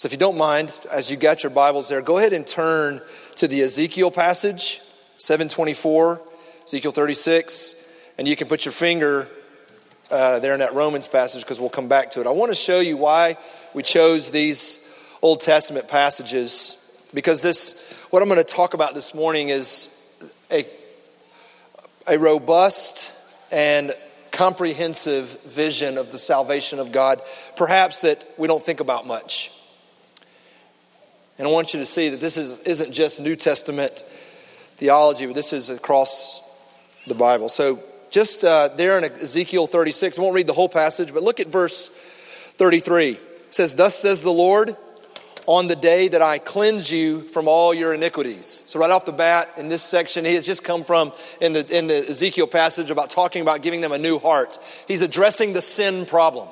So if you don't mind, as you got your Bibles there, go ahead and turn to the Ezekiel passage, 724, Ezekiel 36, and you can put your finger uh, there in that Romans passage because we'll come back to it. I want to show you why we chose these Old Testament passages because this, what I'm going to talk about this morning is a, a robust and comprehensive vision of the salvation of God, perhaps that we don't think about much. And I want you to see that this is, isn't just New Testament theology, but this is across the Bible. So, just uh, there in Ezekiel 36, I won't read the whole passage, but look at verse 33. It says, Thus says the Lord, on the day that I cleanse you from all your iniquities. So, right off the bat, in this section, he has just come from in the, in the Ezekiel passage about talking about giving them a new heart. He's addressing the sin problem.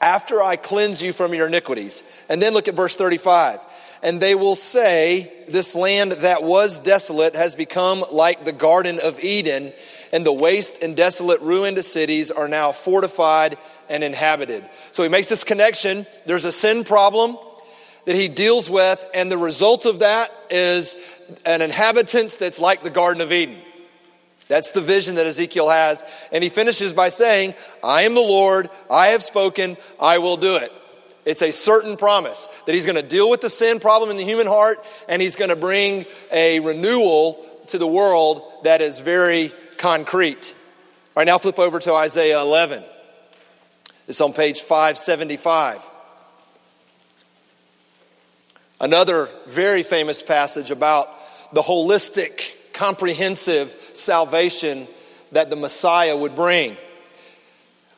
After I cleanse you from your iniquities. And then look at verse 35 and they will say, This land that was desolate has become like the Garden of Eden, and the waste and desolate ruined cities are now fortified and inhabited. So he makes this connection. There's a sin problem that he deals with, and the result of that is an inhabitants that's like the Garden of Eden. That's the vision that Ezekiel has. And he finishes by saying, I am the Lord, I have spoken, I will do it. It's a certain promise that he's going to deal with the sin problem in the human heart and he's going to bring a renewal to the world that is very concrete. All right, now flip over to Isaiah 11. It's on page 575. Another very famous passage about the holistic, comprehensive salvation that the Messiah would bring.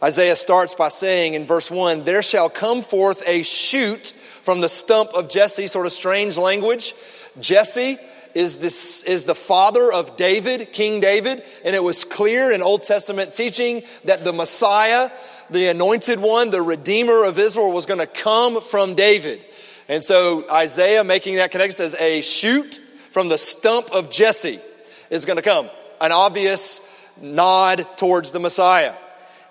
Isaiah starts by saying in verse 1 There shall come forth a shoot from the stump of Jesse, sort of strange language. Jesse is, this, is the father of David, King David, and it was clear in Old Testament teaching that the Messiah, the anointed one, the Redeemer of Israel, was going to come from David. And so Isaiah, making that connection, says, A shoot from the stump of Jesse is going to come. An obvious nod towards the Messiah.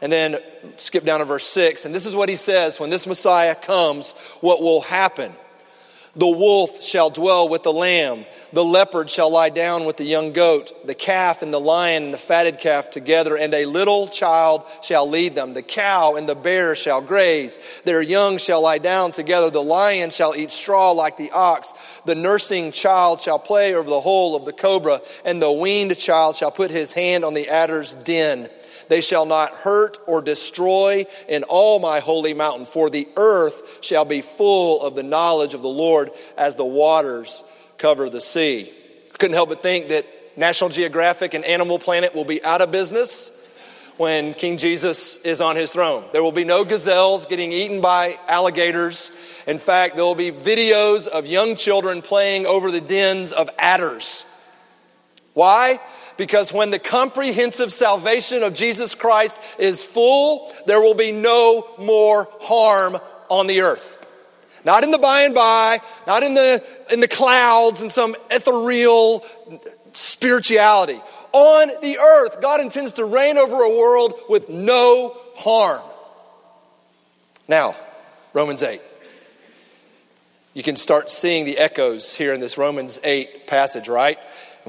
And then skip down to verse 6. And this is what he says when this Messiah comes, what will happen? The wolf shall dwell with the lamb, the leopard shall lie down with the young goat, the calf and the lion and the fatted calf together, and a little child shall lead them. The cow and the bear shall graze, their young shall lie down together. The lion shall eat straw like the ox, the nursing child shall play over the hole of the cobra, and the weaned child shall put his hand on the adder's den. They shall not hurt or destroy in all my holy mountain, for the earth shall be full of the knowledge of the Lord as the waters cover the sea. Couldn't help but think that National Geographic and Animal Planet will be out of business when King Jesus is on his throne. There will be no gazelles getting eaten by alligators. In fact, there will be videos of young children playing over the dens of adders. Why? Because when the comprehensive salvation of Jesus Christ is full, there will be no more harm on the earth. Not in the by and by, not in the, in the clouds and some ethereal spirituality. On the earth, God intends to reign over a world with no harm. Now, Romans 8. You can start seeing the echoes here in this Romans 8 passage, right?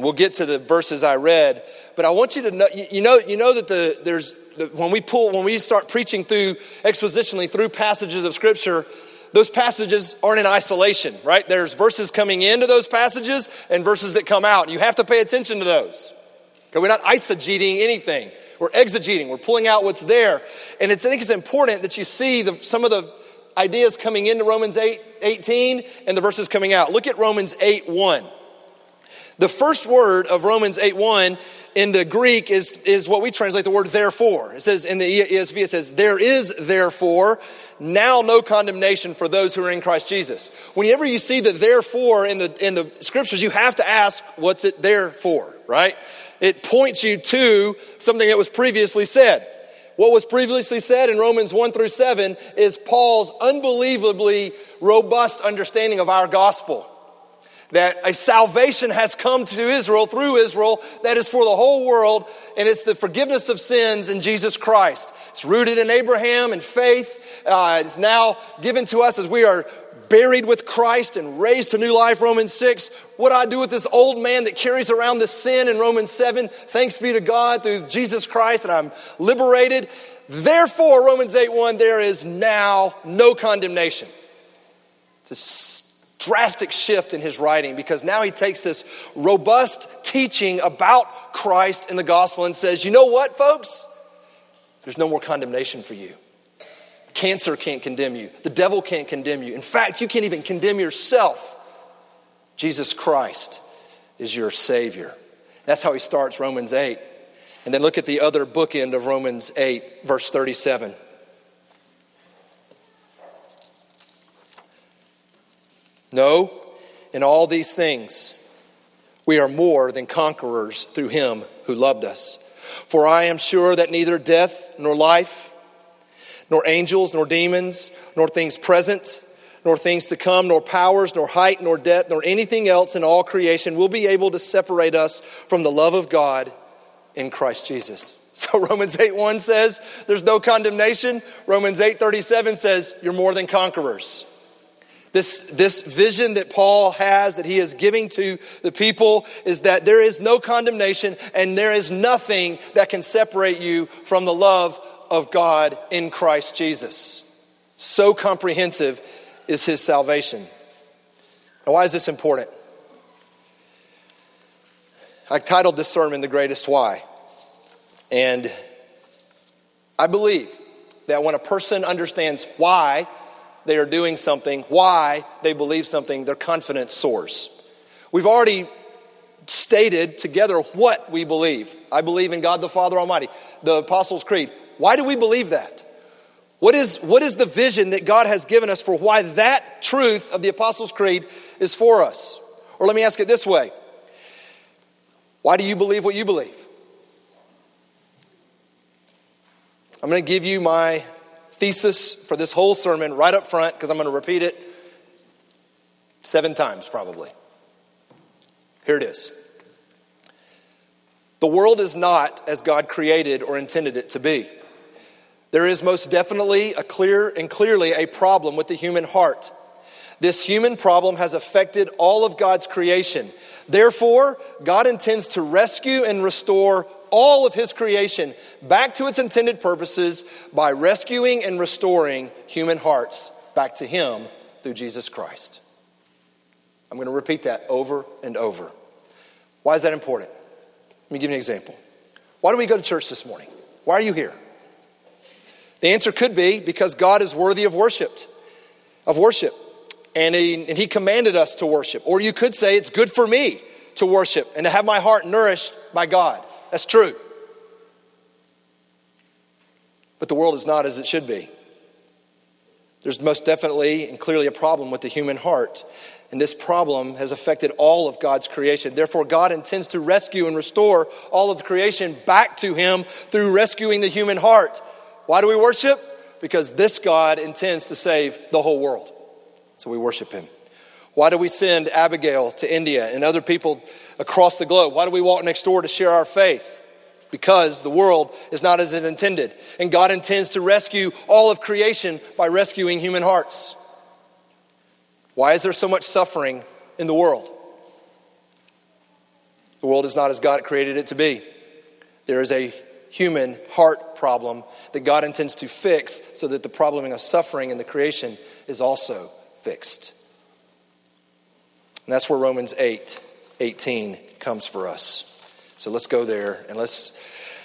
We'll get to the verses I read, but I want you to know, you know, you know that the, there's, the, when we pull, when we start preaching through, expositionally through passages of Scripture, those passages aren't in isolation, right? There's verses coming into those passages and verses that come out. You have to pay attention to those. Okay, we're not eisegeting anything. We're exegeting. We're pulling out what's there. And it's, I think it's important that you see the, some of the ideas coming into Romans 8, 18 and the verses coming out. Look at Romans 8, 1. The first word of Romans 8 1 in the Greek is, is what we translate the word therefore. It says in the ESV, it says, There is therefore now no condemnation for those who are in Christ Jesus. Whenever you see the therefore in the, in the scriptures, you have to ask, What's it there for, right? It points you to something that was previously said. What was previously said in Romans 1 through 7 is Paul's unbelievably robust understanding of our gospel that a salvation has come to Israel through Israel that is for the whole world, and it's the forgiveness of sins in Jesus Christ. It's rooted in Abraham and faith. Uh, it's now given to us as we are buried with Christ and raised to new life, Romans 6. What do I do with this old man that carries around this sin in Romans 7? Thanks be to God through Jesus Christ and I'm liberated. Therefore, Romans 8 1, there is now no condemnation. It's a drastic shift in his writing because now he takes this robust teaching about Christ in the gospel and says, you know what, folks? There's no more condemnation for you. Cancer can't condemn you. The devil can't condemn you. In fact, you can't even condemn yourself. Jesus Christ is your Savior. That's how he starts Romans 8. And then look at the other bookend of Romans 8, verse 37. No, in all these things, we are more than conquerors through him who loved us. For I am sure that neither death nor life, nor angels, nor demons, nor things present, nor things to come, nor powers, nor height, nor depth, nor anything else in all creation will be able to separate us from the love of God in Christ Jesus. So Romans 8 1 says there's no condemnation. Romans 8 37 says you're more than conquerors. This, this vision that Paul has, that he is giving to the people, is that there is no condemnation and there is nothing that can separate you from the love of God in Christ Jesus. So comprehensive is his salvation. Now, why is this important? I titled this sermon The Greatest Why. And I believe that when a person understands why they are doing something, why they believe something, their confidence source. We've already stated together what we believe. I believe in God the Father Almighty. The Apostles' Creed. Why do we believe that? What is, what is the vision that God has given us for why that truth of the Apostles' Creed is for us? Or let me ask it this way Why do you believe what you believe? I'm going to give you my thesis for this whole sermon right up front because I'm going to repeat it seven times probably. Here it is. The world is not as God created or intended it to be. There is most definitely a clear and clearly a problem with the human heart. This human problem has affected all of God's creation. Therefore, God intends to rescue and restore all of His creation back to its intended purposes by rescuing and restoring human hearts back to Him through Jesus Christ. I'm going to repeat that over and over. Why is that important? Let me give you an example. Why do we go to church this morning? Why are you here? The answer could be because God is worthy of worship, of worship. And he, and he commanded us to worship. Or you could say it's good for me to worship and to have my heart nourished by God. That's true. But the world is not as it should be. There's most definitely and clearly a problem with the human heart. And this problem has affected all of God's creation. Therefore, God intends to rescue and restore all of creation back to Him through rescuing the human heart. Why do we worship? Because this God intends to save the whole world. So we worship him. Why do we send Abigail to India and other people across the globe? Why do we walk next door to share our faith? Because the world is not as it intended. And God intends to rescue all of creation by rescuing human hearts. Why is there so much suffering in the world? The world is not as God created it to be. There is a human heart problem that God intends to fix so that the problem of suffering in the creation is also fixed. And that's where Romans 8 18 comes for us. So let's go there and let's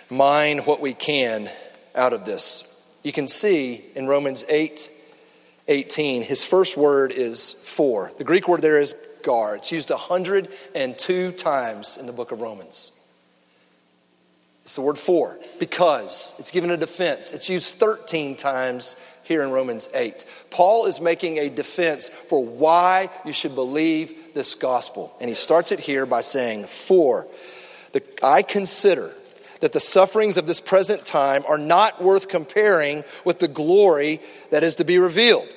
mine what we can out of this. You can see in Romans 8 18, his first word is for. The Greek word there is gar. It's used 102 times in the book of Romans. It's the word for, because. It's given a defense. It's used 13 times here in Romans 8. Paul is making a defense for why you should believe this gospel. And he starts it here by saying, For the, I consider that the sufferings of this present time are not worth comparing with the glory that is to be revealed.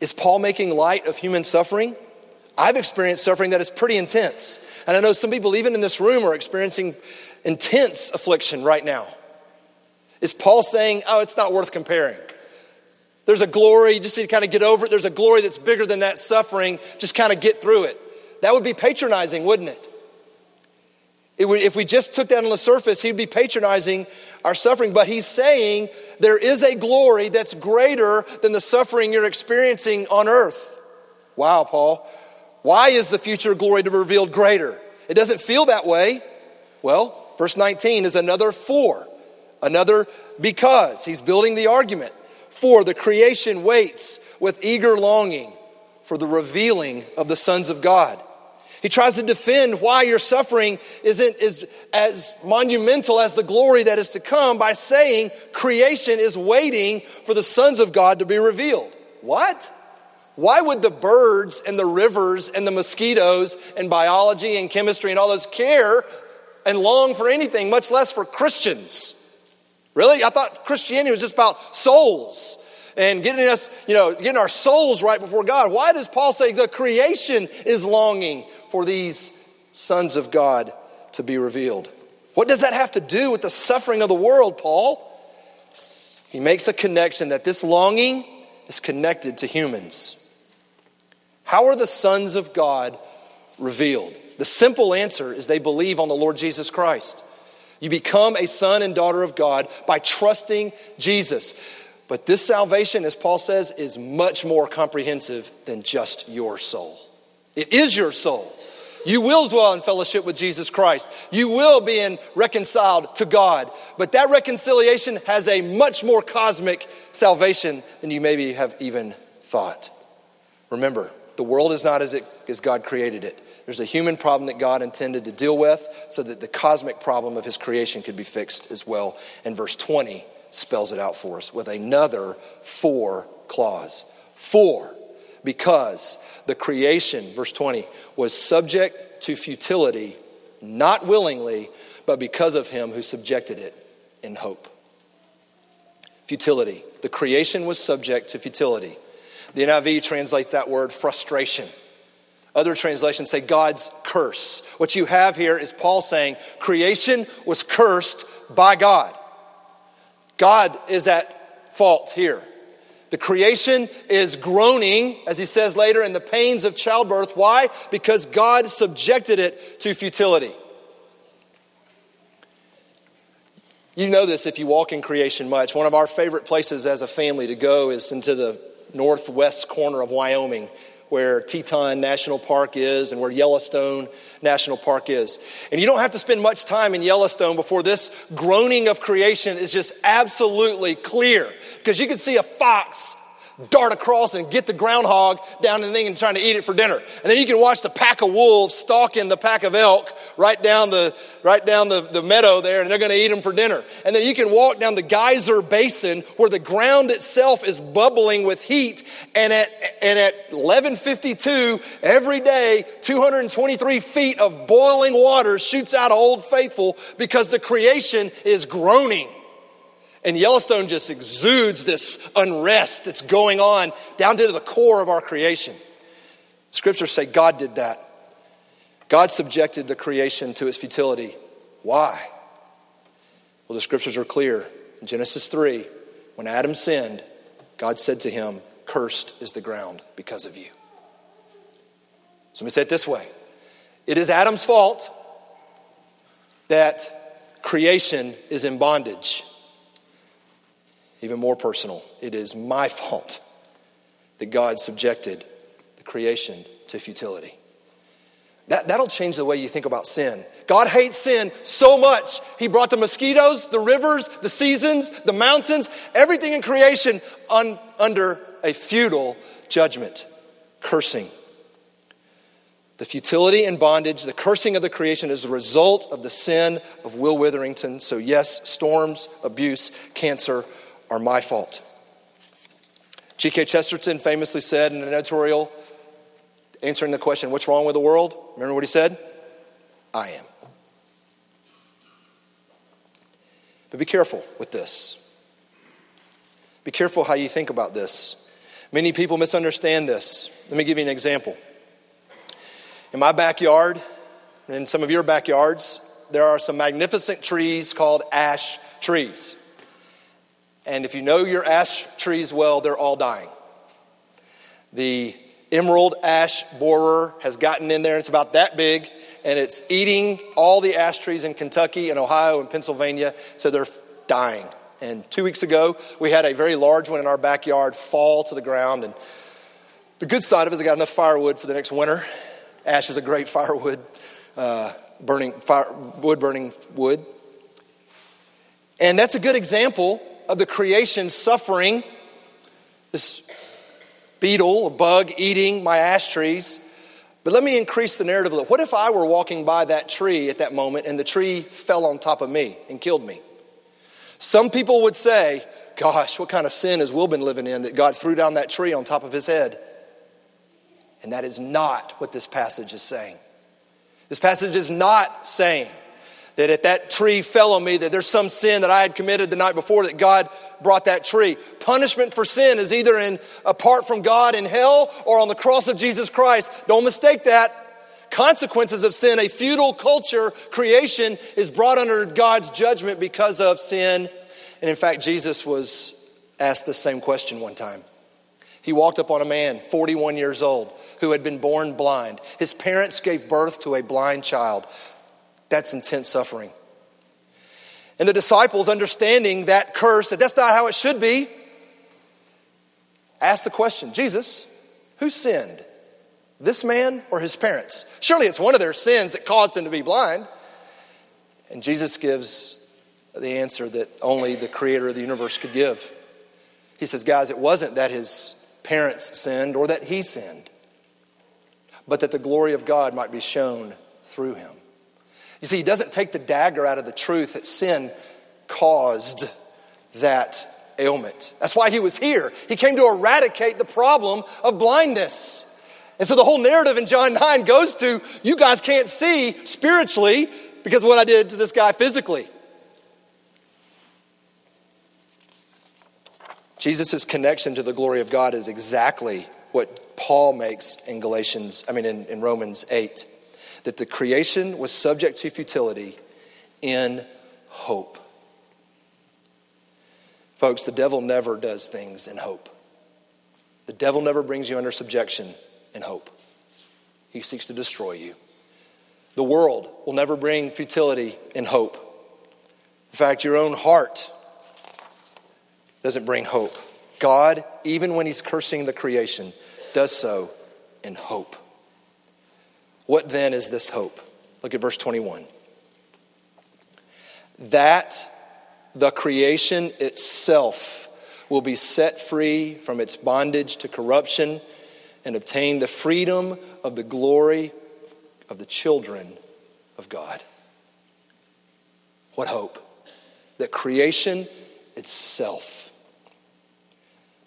Is Paul making light of human suffering? I've experienced suffering that is pretty intense. And I know some people, even in this room, are experiencing intense affliction right now. Is Paul saying, oh, it's not worth comparing? There's a glory, you just need to kind of get over it. There's a glory that's bigger than that suffering. Just kind of get through it. That would be patronizing, wouldn't it? it would, if we just took that on the surface, he'd be patronizing our suffering. But he's saying there is a glory that's greater than the suffering you're experiencing on earth. Wow, Paul. Why is the future glory to be revealed greater? It doesn't feel that way. Well, verse 19 is another for, another because. He's building the argument. For the creation waits with eager longing for the revealing of the sons of God. He tries to defend why your suffering isn't is as monumental as the glory that is to come by saying creation is waiting for the sons of God to be revealed. What? Why would the birds and the rivers and the mosquitoes and biology and chemistry and all those care and long for anything, much less for Christians? Really? I thought Christianity was just about souls and getting us, you know, getting our souls right before God. Why does Paul say the creation is longing for these sons of God to be revealed? What does that have to do with the suffering of the world, Paul? He makes a connection that this longing is connected to humans. How are the sons of God revealed? The simple answer is they believe on the Lord Jesus Christ. You become a son and daughter of God by trusting Jesus. But this salvation, as Paul says, is much more comprehensive than just your soul. It is your soul. You will dwell in fellowship with Jesus Christ. You will be in reconciled to God. But that reconciliation has a much more cosmic salvation than you maybe have even thought. Remember, the world is not as, it, as God created it. There's a human problem that God intended to deal with so that the cosmic problem of his creation could be fixed as well. And verse 20 spells it out for us with another for clause. For, because the creation, verse 20, was subject to futility, not willingly, but because of him who subjected it in hope. Futility. The creation was subject to futility. The NIV translates that word frustration. Other translations say God's curse. What you have here is Paul saying creation was cursed by God. God is at fault here. The creation is groaning, as he says later, in the pains of childbirth. Why? Because God subjected it to futility. You know this if you walk in creation much. One of our favorite places as a family to go is into the northwest corner of Wyoming where Teton National Park is and where Yellowstone National Park is. And you don't have to spend much time in Yellowstone before this groaning of creation is just absolutely clear. Because you can see a fox dart across and get the groundhog down in the thing and trying to eat it for dinner. And then you can watch the pack of wolves stalking the pack of elk right down the, right down the, the meadow there, and they're going to eat them for dinner. And then you can walk down the geyser basin where the ground itself is bubbling with heat. And at, and at 1152, every day, 223 feet of boiling water shoots out of Old Faithful because the creation is groaning. And Yellowstone just exudes this unrest that's going on down to the core of our creation. Scriptures say God did that. God subjected the creation to its futility. Why? Well, the scriptures are clear. In Genesis 3, when Adam sinned, God said to him, Cursed is the ground because of you. So let me say it this way it is Adam's fault that creation is in bondage. Even more personal, it is my fault that God subjected the creation to futility. That, that'll change the way you think about sin. God hates sin so much, He brought the mosquitoes, the rivers, the seasons, the mountains, everything in creation un, under a futile judgment, cursing. The futility and bondage, the cursing of the creation is a result of the sin of Will Witherington. So, yes, storms, abuse, cancer, are my fault. G.K. Chesterton famously said in an editorial answering the question, What's wrong with the world? Remember what he said? I am. But be careful with this. Be careful how you think about this. Many people misunderstand this. Let me give you an example. In my backyard, and in some of your backyards, there are some magnificent trees called ash trees. And if you know your ash trees well, they're all dying. The emerald ash borer has gotten in there, and it's about that big, and it's eating all the ash trees in Kentucky and Ohio and Pennsylvania, so they're dying. And two weeks ago, we had a very large one in our backyard fall to the ground. And the good side of it is I got enough firewood for the next winter. Ash is a great firewood, uh, burning fire, wood burning wood. And that's a good example of the creation suffering this beetle, a bug eating my ash trees. But let me increase the narrative a little. What if I were walking by that tree at that moment and the tree fell on top of me and killed me? Some people would say, Gosh, what kind of sin has Will been living in that God threw down that tree on top of his head? And that is not what this passage is saying. This passage is not saying that if that tree fell on me, that there's some sin that I had committed the night before that God brought that tree. Punishment for sin is either in apart from God in hell or on the cross of Jesus Christ. Don't mistake that. Consequences of sin, a futile culture, creation is brought under God's judgment because of sin. And in fact, Jesus was asked the same question one time. He walked up on a man, 41 years old, who had been born blind. His parents gave birth to a blind child. That's intense suffering. And the disciples, understanding that curse, that that's not how it should be, asked the question Jesus, who sinned? This man or his parents? Surely it's one of their sins that caused him to be blind. And Jesus gives the answer that only the creator of the universe could give. He says, Guys, it wasn't that his parents sinned or that he sinned, but that the glory of God might be shown through him. You see, he doesn't take the dagger out of the truth that sin caused that ailment. That's why he was here. He came to eradicate the problem of blindness. And so the whole narrative in John 9 goes to you guys can't see spiritually because of what I did to this guy physically. Jesus' connection to the glory of God is exactly what Paul makes in Galatians, I mean, in, in Romans 8 that the creation was subject to futility in hope. Folks, the devil never does things in hope. The devil never brings you under subjection in hope. He seeks to destroy you. The world will never bring futility in hope. In fact, your own heart doesn't bring hope. God, even when He's cursing the creation, does so in hope. What then is this hope? Look at verse 21. That the creation itself will be set free from its bondage to corruption and obtain the freedom of the glory of the children of God. What hope? That creation itself.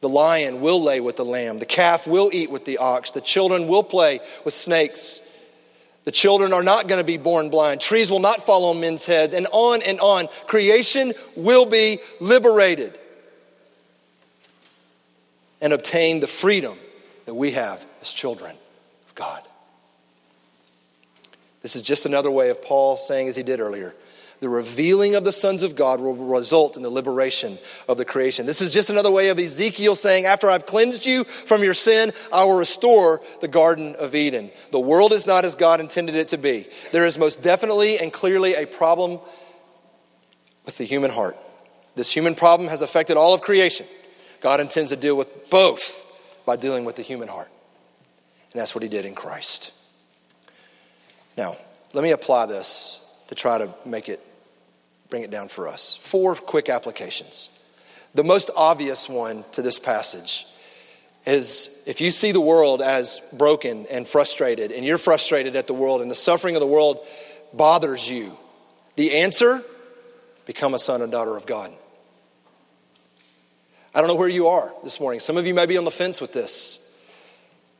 The lion will lay with the lamb, the calf will eat with the ox, the children will play with snakes. The children are not going to be born blind. Trees will not fall on men's heads, and on and on. Creation will be liberated and obtain the freedom that we have as children of God. This is just another way of Paul saying, as he did earlier, the revealing of the sons of God will result in the liberation of the creation. This is just another way of Ezekiel saying, After I've cleansed you from your sin, I will restore the Garden of Eden. The world is not as God intended it to be. There is most definitely and clearly a problem with the human heart. This human problem has affected all of creation. God intends to deal with both by dealing with the human heart. And that's what he did in Christ. Now, let me apply this to try to make it, bring it down for us. Four quick applications. The most obvious one to this passage is if you see the world as broken and frustrated, and you're frustrated at the world, and the suffering of the world bothers you, the answer become a son and daughter of God. I don't know where you are this morning. Some of you may be on the fence with this.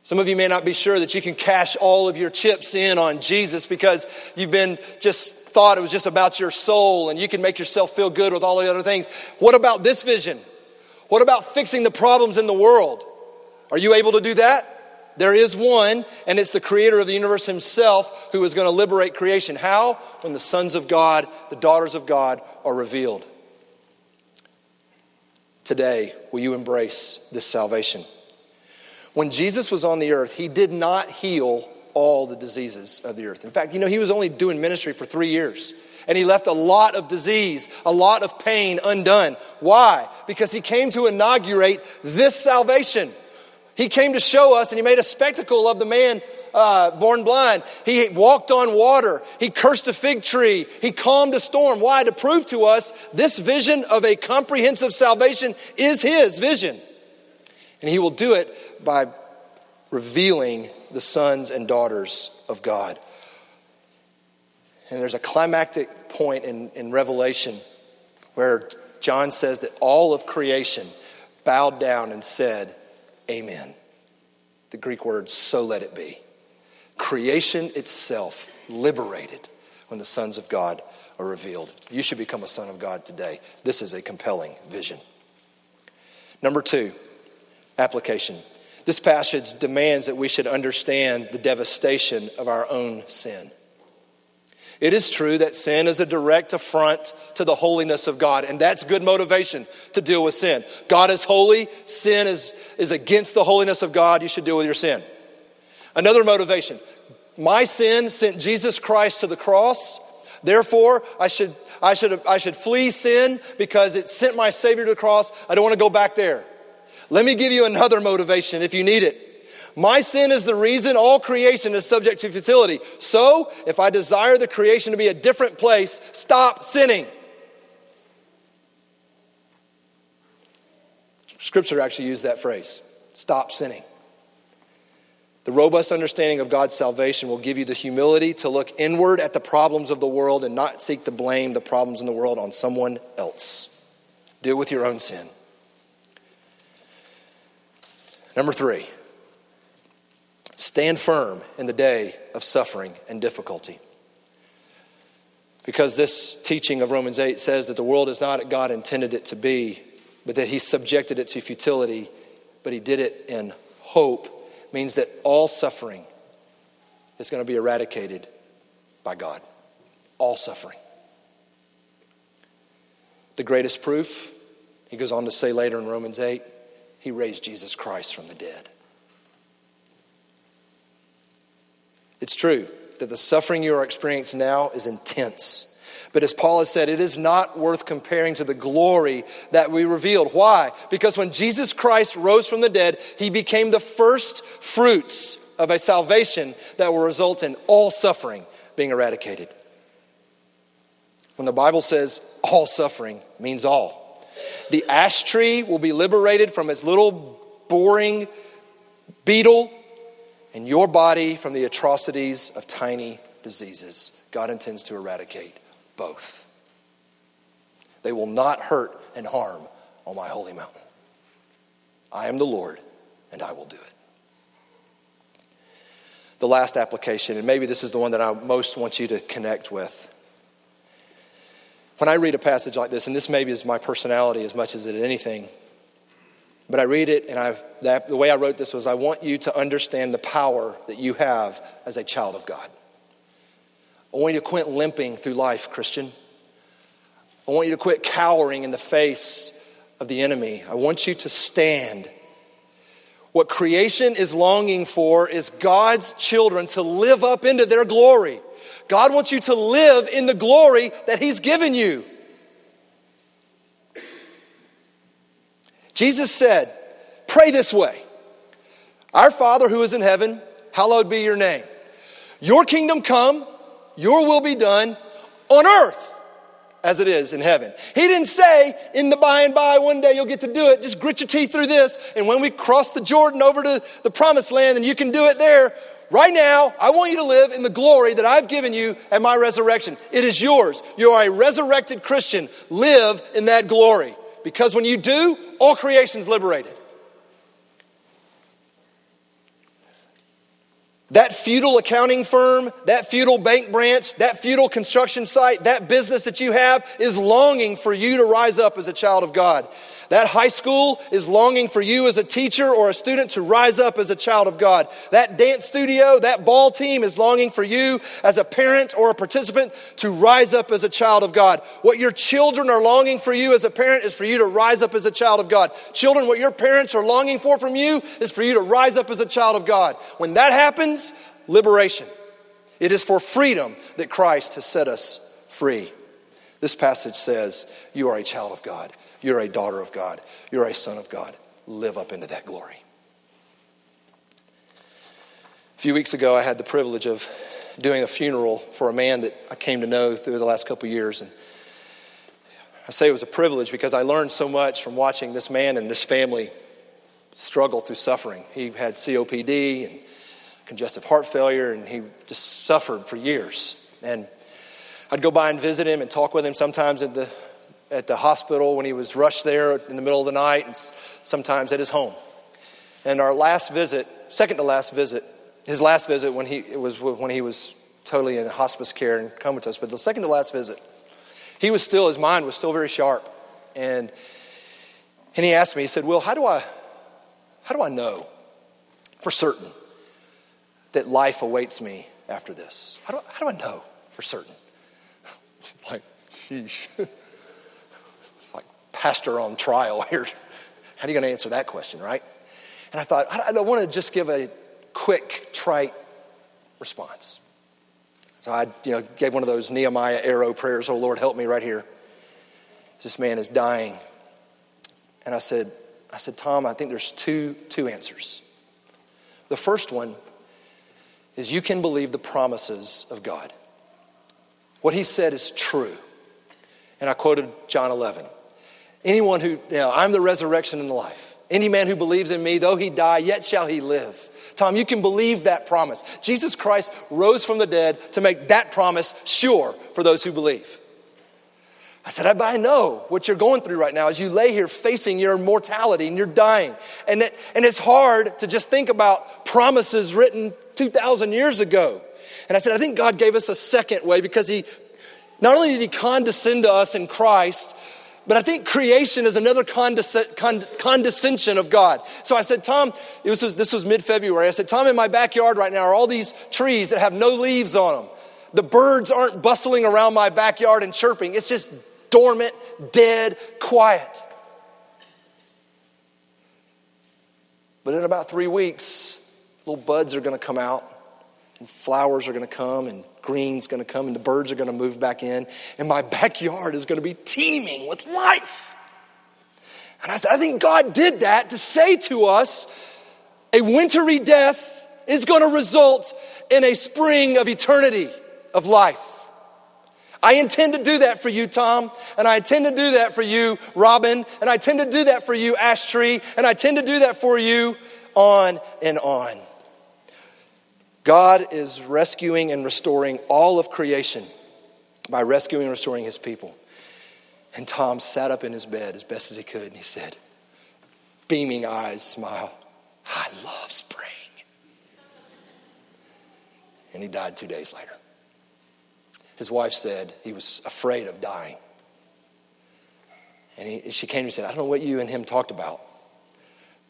Some of you may not be sure that you can cash all of your chips in on Jesus because you've been just thought it was just about your soul and you can make yourself feel good with all the other things. What about this vision? What about fixing the problems in the world? Are you able to do that? There is one, and it's the creator of the universe himself who is going to liberate creation. How? When the sons of God, the daughters of God, are revealed. today, will you embrace this salvation? When Jesus was on the earth, he did not heal all the diseases of the earth. In fact, you know, he was only doing ministry for three years. And he left a lot of disease, a lot of pain undone. Why? Because he came to inaugurate this salvation. He came to show us, and he made a spectacle of the man uh, born blind. He walked on water. He cursed a fig tree. He calmed a storm. Why? To prove to us this vision of a comprehensive salvation is his vision. And he will do it by revealing the sons and daughters of God. And there's a climactic point in, in Revelation where John says that all of creation bowed down and said, Amen. The Greek word, so let it be. Creation itself liberated when the sons of God are revealed. You should become a son of God today. This is a compelling vision. Number two, application. This passage demands that we should understand the devastation of our own sin. It is true that sin is a direct affront to the holiness of God, and that's good motivation to deal with sin. God is holy, sin is, is against the holiness of God. You should deal with your sin. Another motivation my sin sent Jesus Christ to the cross, therefore, I should, I should, I should flee sin because it sent my Savior to the cross. I don't want to go back there. Let me give you another motivation if you need it. My sin is the reason all creation is subject to futility. So, if I desire the creation to be a different place, stop sinning. Scripture actually used that phrase stop sinning. The robust understanding of God's salvation will give you the humility to look inward at the problems of the world and not seek to blame the problems in the world on someone else. Deal with your own sin. Number three, stand firm in the day of suffering and difficulty. Because this teaching of Romans 8 says that the world is not what God intended it to be, but that He subjected it to futility, but He did it in hope means that all suffering is going to be eradicated by God. All suffering. The greatest proof, he goes on to say later in Romans 8, he raised Jesus Christ from the dead. It's true that the suffering you are experiencing now is intense. But as Paul has said, it is not worth comparing to the glory that we revealed. Why? Because when Jesus Christ rose from the dead, he became the first fruits of a salvation that will result in all suffering being eradicated. When the Bible says all suffering means all. The ash tree will be liberated from its little boring beetle, and your body from the atrocities of tiny diseases God intends to eradicate both. They will not hurt and harm on my holy mountain. I am the Lord, and I will do it. The last application, and maybe this is the one that I most want you to connect with. When I read a passage like this, and this maybe is my personality as much as it is anything, but I read it, and I've, that, the way I wrote this was I want you to understand the power that you have as a child of God. I want you to quit limping through life, Christian. I want you to quit cowering in the face of the enemy. I want you to stand. What creation is longing for is God's children to live up into their glory. God wants you to live in the glory that He's given you. Jesus said, Pray this way Our Father who is in heaven, hallowed be your name. Your kingdom come your will be done on earth as it is in heaven. He didn't say in the by and by one day you'll get to do it. Just grit your teeth through this. And when we cross the Jordan over to the promised land and you can do it there, right now, I want you to live in the glory that I've given you at my resurrection. It is yours. You are a resurrected Christian. Live in that glory. Because when you do, all creation's liberated. That futile accounting firm, that futile bank branch, that futile construction site, that business that you have is longing for you to rise up as a child of God. That high school is longing for you as a teacher or a student to rise up as a child of God. That dance studio, that ball team is longing for you as a parent or a participant to rise up as a child of God. What your children are longing for you as a parent is for you to rise up as a child of God. Children, what your parents are longing for from you is for you to rise up as a child of God. When that happens, liberation. It is for freedom that Christ has set us free. This passage says, You are a child of God. You're a daughter of God. You're a son of God. Live up into that glory. A few weeks ago, I had the privilege of doing a funeral for a man that I came to know through the last couple years. And I say it was a privilege because I learned so much from watching this man and this family struggle through suffering. He had COPD and congestive heart failure, and he just suffered for years. And I'd go by and visit him and talk with him sometimes at the at the hospital when he was rushed there in the middle of the night, and sometimes at his home. And our last visit, second to last visit, his last visit when he it was when he was totally in hospice care and comatose, but the second to last visit, he was still his mind was still very sharp, and and he asked me, he said, "Well, how do I how do I know for certain that life awaits me after this? How do, how do I know for certain?" like, sheesh. pastor on trial here. How are you going to answer that question, right? And I thought, I don't want to just give a quick, trite response. So I you know, gave one of those Nehemiah arrow prayers, oh Lord, help me right here. This man is dying. And I said, I said, Tom, I think there's two, two answers. The first one is you can believe the promises of God. What he said is true. And I quoted John 11. Anyone who, you know, I'm the resurrection and the life. Any man who believes in me, though he die, yet shall he live. Tom, you can believe that promise. Jesus Christ rose from the dead to make that promise sure for those who believe. I said, I know what you're going through right now as you lay here facing your mortality and you're dying. And, it, and it's hard to just think about promises written 2,000 years ago. And I said, I think God gave us a second way because He, not only did He condescend to us in Christ, but I think creation is another condescension of God. So I said, Tom, was, this was mid February. I said, Tom, in my backyard right now are all these trees that have no leaves on them. The birds aren't bustling around my backyard and chirping, it's just dormant, dead, quiet. But in about three weeks, little buds are going to come out, and flowers are going to come, and green's going to come and the birds are going to move back in, and my backyard is going to be teeming with life. And I said, I think God did that to say to us a wintry death is going to result in a spring of eternity of life. I intend to do that for you, Tom, and I intend to do that for you, Robin, and I intend to do that for you, Ash Tree, and I intend to do that for you, on and on. God is rescuing and restoring all of creation by rescuing and restoring his people. And Tom sat up in his bed as best as he could and he said, beaming eyes, smile, I love spring. And he died two days later. His wife said he was afraid of dying. And he, she came and said, I don't know what you and him talked about,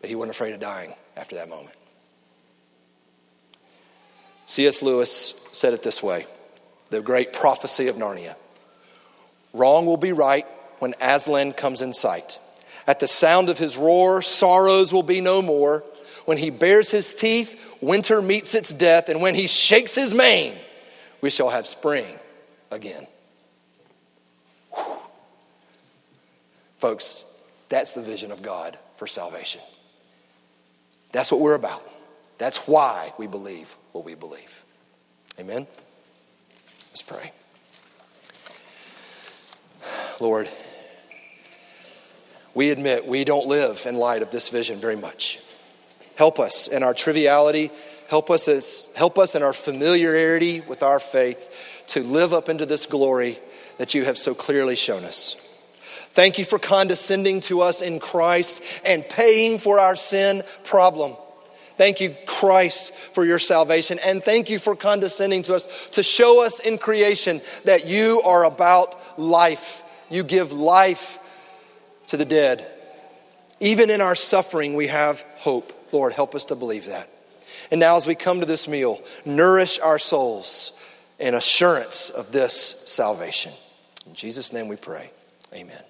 but he wasn't afraid of dying after that moment. C.S. Lewis said it this way the great prophecy of Narnia. Wrong will be right when Aslan comes in sight. At the sound of his roar, sorrows will be no more. When he bares his teeth, winter meets its death. And when he shakes his mane, we shall have spring again. Whew. Folks, that's the vision of God for salvation. That's what we're about. That's why we believe what we believe. Amen? Let's pray. Lord, we admit we don't live in light of this vision very much. Help us in our triviality. Help us, as, help us in our familiarity with our faith to live up into this glory that you have so clearly shown us. Thank you for condescending to us in Christ and paying for our sin problem. Thank you, Christ, for your salvation. And thank you for condescending to us to show us in creation that you are about life. You give life to the dead. Even in our suffering, we have hope. Lord, help us to believe that. And now, as we come to this meal, nourish our souls in assurance of this salvation. In Jesus' name we pray. Amen.